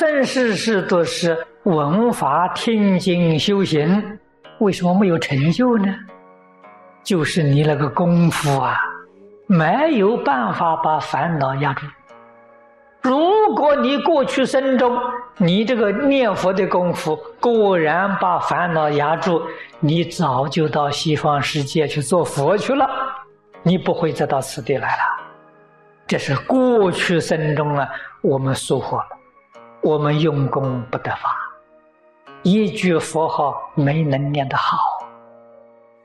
生世世都是闻法听经修行，为什么没有成就呢？就是你那个功夫啊，没有办法把烦恼压住。如果你过去生中，你这个念佛的功夫果然把烦恼压住，你早就到西方世界去做佛去了，你不会再到此地来了。这是过去生中啊，我们疏忽了，我们用功不得法，一句佛号没能念得好。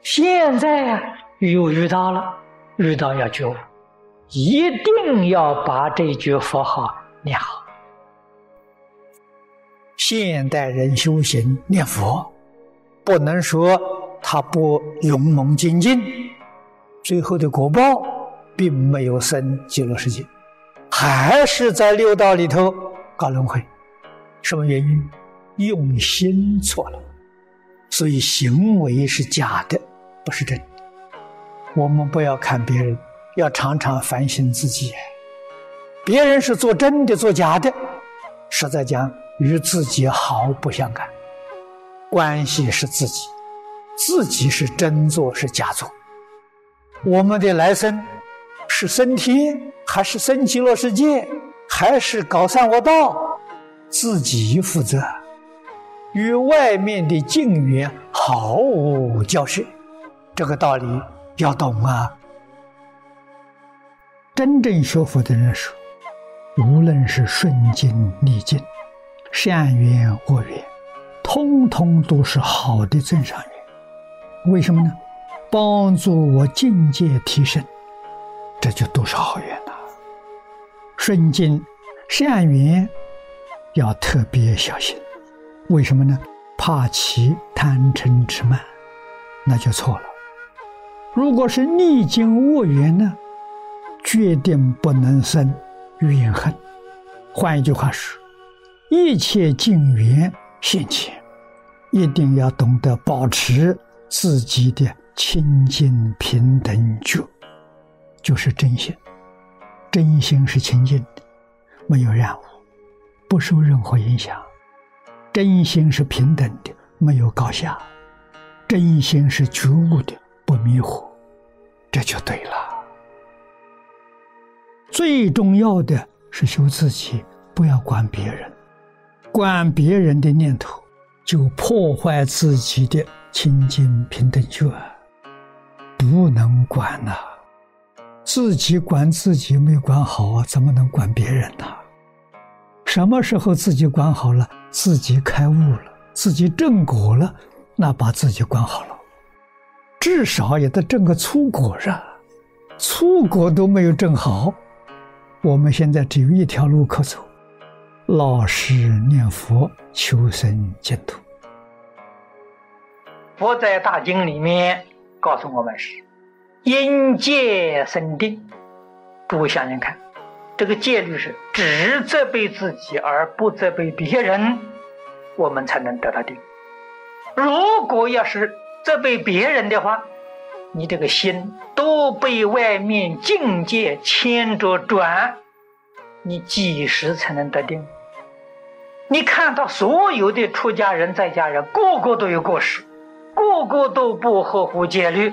现在啊，又遇到了，遇到要觉悟。一定要把这句佛号念好。现代人修行念佛，不能说他不勇猛精进，最后的果报并没有生极乐世界，还是在六道里头搞轮回。什么原因？用心错了，所以行为是假的，不是真。我们不要看别人。要常常反省自己，别人是做真的，做假的，实在讲与自己毫不相干。关系是自己，自己是真做是假做。我们的来生是升天，还是升极乐世界，还是搞三恶道，自己负责，与外面的境缘毫无交涉。这个道理要懂啊。真正学佛的人说，无论是顺境逆境、善缘恶缘，通通都是好的增上缘。为什么呢？帮助我境界提升，这就都是好缘。顺境、善缘要特别小心。为什么呢？怕其贪嗔痴慢，那就错了。如果是逆境恶缘呢？决定不能生怨恨。换一句话说，一切境缘现前，一定要懂得保持自己的清净平等觉，就是真心。真心是清净的，没有染污，不受任何影响。真心是平等的，没有高下。真心是觉悟的，不迷惑，这就对了。最重要的是修自己，不要管别人。管别人的念头，就破坏自己的清净平等觉。不能管呐，自己管自己没管好啊，怎么能管别人呢？什么时候自己管好了，自己开悟了，自己正果了，那把自己管好了，至少也得正个粗果啊。粗果都没有正好。我们现在只有一条路可走，老实念佛，求生净土。佛在大经里面告诉我们是因戒生定。诸位想想看，这个戒律是只责备自己而不责备别人，我们才能得到定。如果要是责备别人的话，你这个心都被外面境界牵着转，你几时才能得定？你看到所有的出家人在家人，个个都有过失，个个都不合乎戒律，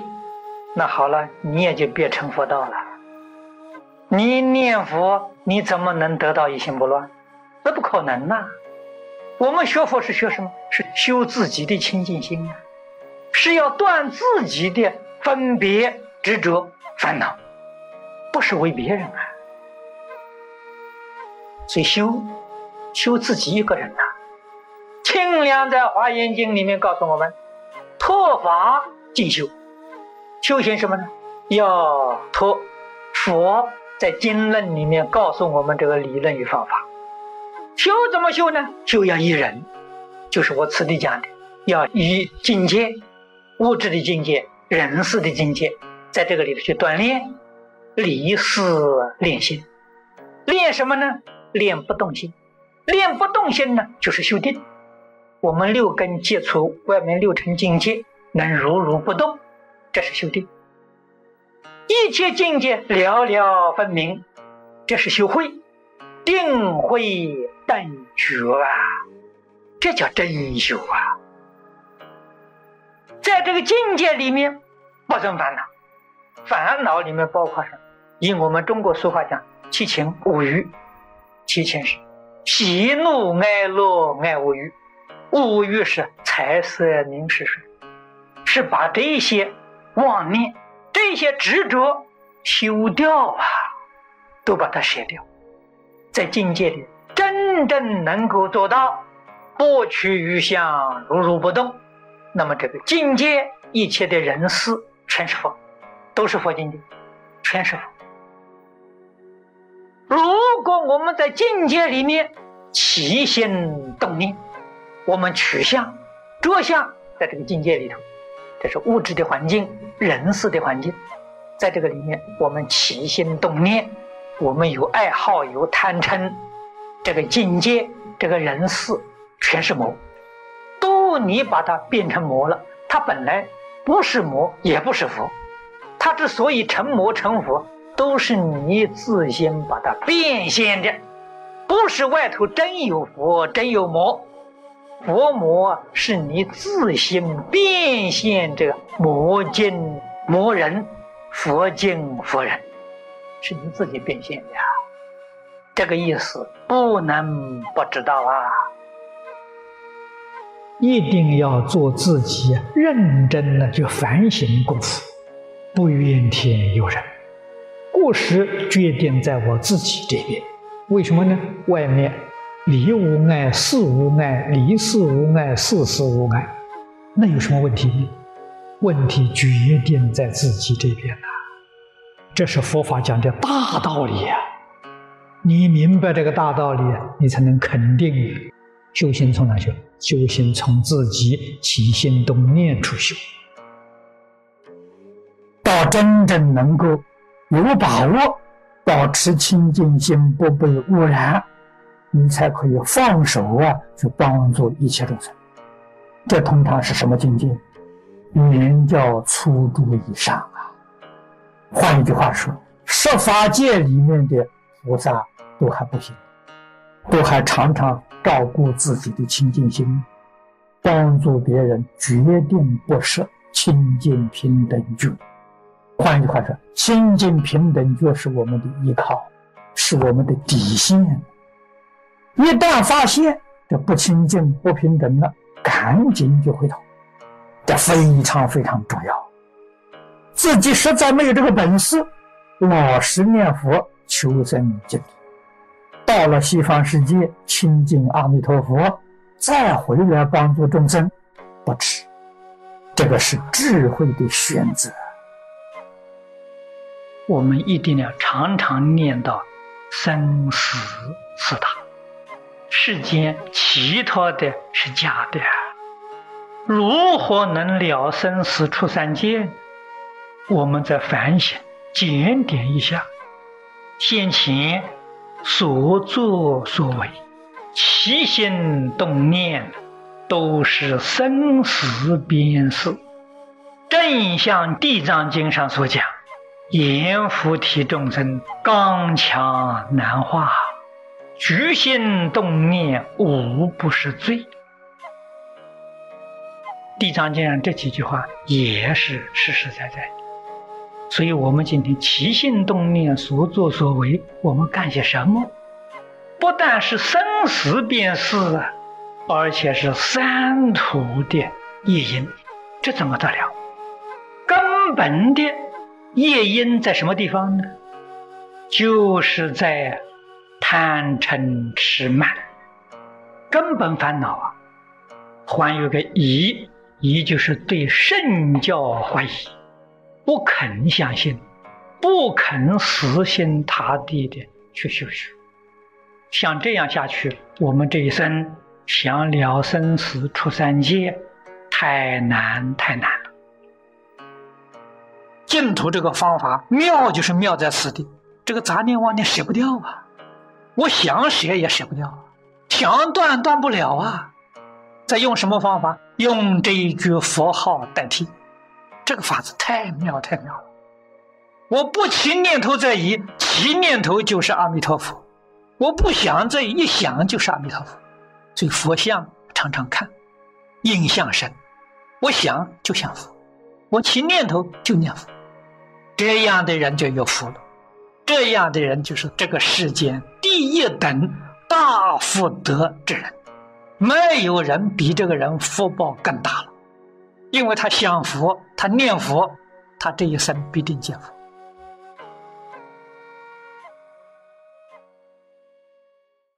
那好了，你也就别成佛道了。你念佛，你怎么能得到一心不乱？那不可能呐！我们学佛是学什么？是修自己的清净心啊，是要断自己的。分别执着烦恼，不是为别人啊。所以修修自己一个人呐。清凉在《华严经》里面告诉我们：托法进修，修行什么呢？要托佛在经论里面告诉我们这个理论与方法。修怎么修呢？修要依人，就是我此地讲的，要依境界，物质的境界。人事的境界，在这个里头去锻炼，离事练心，练什么呢？练不动心，练不动心呢，就是修定。我们六根接触外面六尘境界，能如如不动，这是修定。一切境界寥寥分明，这是修慧。定慧等觉啊，这叫真修啊！在这个境界里面，不生烦恼。烦恼里面包括什么？以我们中国俗话讲，七情五欲。七情是喜怒哀乐爱恶欲，五欲是财色名食睡，是把这些妄念、这些执着修掉啊，都把它舍掉。在境界里，真正能够做到不取于相，如如不动，那么这个境界一切的人事全是佛，都是佛境界，全是佛。如果我们在境界里面起心动念，我们取相、着相，在这个境界里头，这是物质的环境、人事的环境，在这个里面，我们起心动念。我们有爱好，有贪嗔，这个境界，这个人事，全是魔。都你把它变成魔了，它本来不是魔，也不是佛。它之所以成魔成佛，都是你自心把它变现的，不是外头真有佛，真有魔。佛魔是你自心变现这个魔境魔人，佛境佛人。是你自己变现的呀，这个意思不能不知道啊！一定要做自己认真的去反省功夫，不怨天尤人。过失决定在我自己这边，为什么呢？外面理无碍，事无碍，理事无碍，事事无碍，那有什么问题？问题决定在自己这边呐。这是佛法讲的大道理呀！你明白这个大道理，你才能肯定修行从哪修？修行从自己起心动念处修，到真正能够有把握保持清净心不被污染，你才可以放手啊，去帮助一切众生。这通常是什么境界？名叫初度以上啊。换一句话说，十法界里面的菩萨都还不行，都还常常照顾自己的清净心，帮助别人，决定不舍清净平等觉。换一句话说，清净平等觉是我们的依靠，是我们的底线。一旦发现这不清净、不平等了，赶紧就回头，这非常非常重要。自己实在没有这个本事，老实念佛求生净土，到了西方世界亲近阿弥陀佛，再回来帮助众生，不迟。这个是智慧的选择。我们一定要常常念到生死四大，世间其他的是假的，如何能了生死出三界？我们再反省、检点一下先前所作所为，起心动念都是生死边事。正像《地藏经》上所讲：“阎浮提众生刚强难化，举心动念无不是罪。”《地藏经》上这几句话也是实实在在。所以，我们今天起心动念、所作所为，我们干些什么？不但是生死变事，而且是三途的业因，这怎么得了？根本的业因在什么地方呢？就是在贪嗔痴慢，根本烦恼啊！还有个疑，疑就是对圣教怀疑。不肯相信，不肯死心塌地的去修学，像这样下去，我们这一生想了生死出三界，太难太难了。净土这个方法妙，就是妙在此地，这个杂念妄念舍不掉啊！我想舍也舍不掉，想断断不了啊！再用什么方法？用这一句佛号代替。这个法子太妙太妙了！我不起念头在疑，起念头就是阿弥陀佛，我不想这一想就是阿弥陀佛，所以佛像常常看，印象深。我想就想佛，我起念头就念佛，这样的人就有福了。这样的人就是这个世间第一等大福德之人，没有人比这个人福报更大了，因为他享福，他念佛，他这一生必定见佛。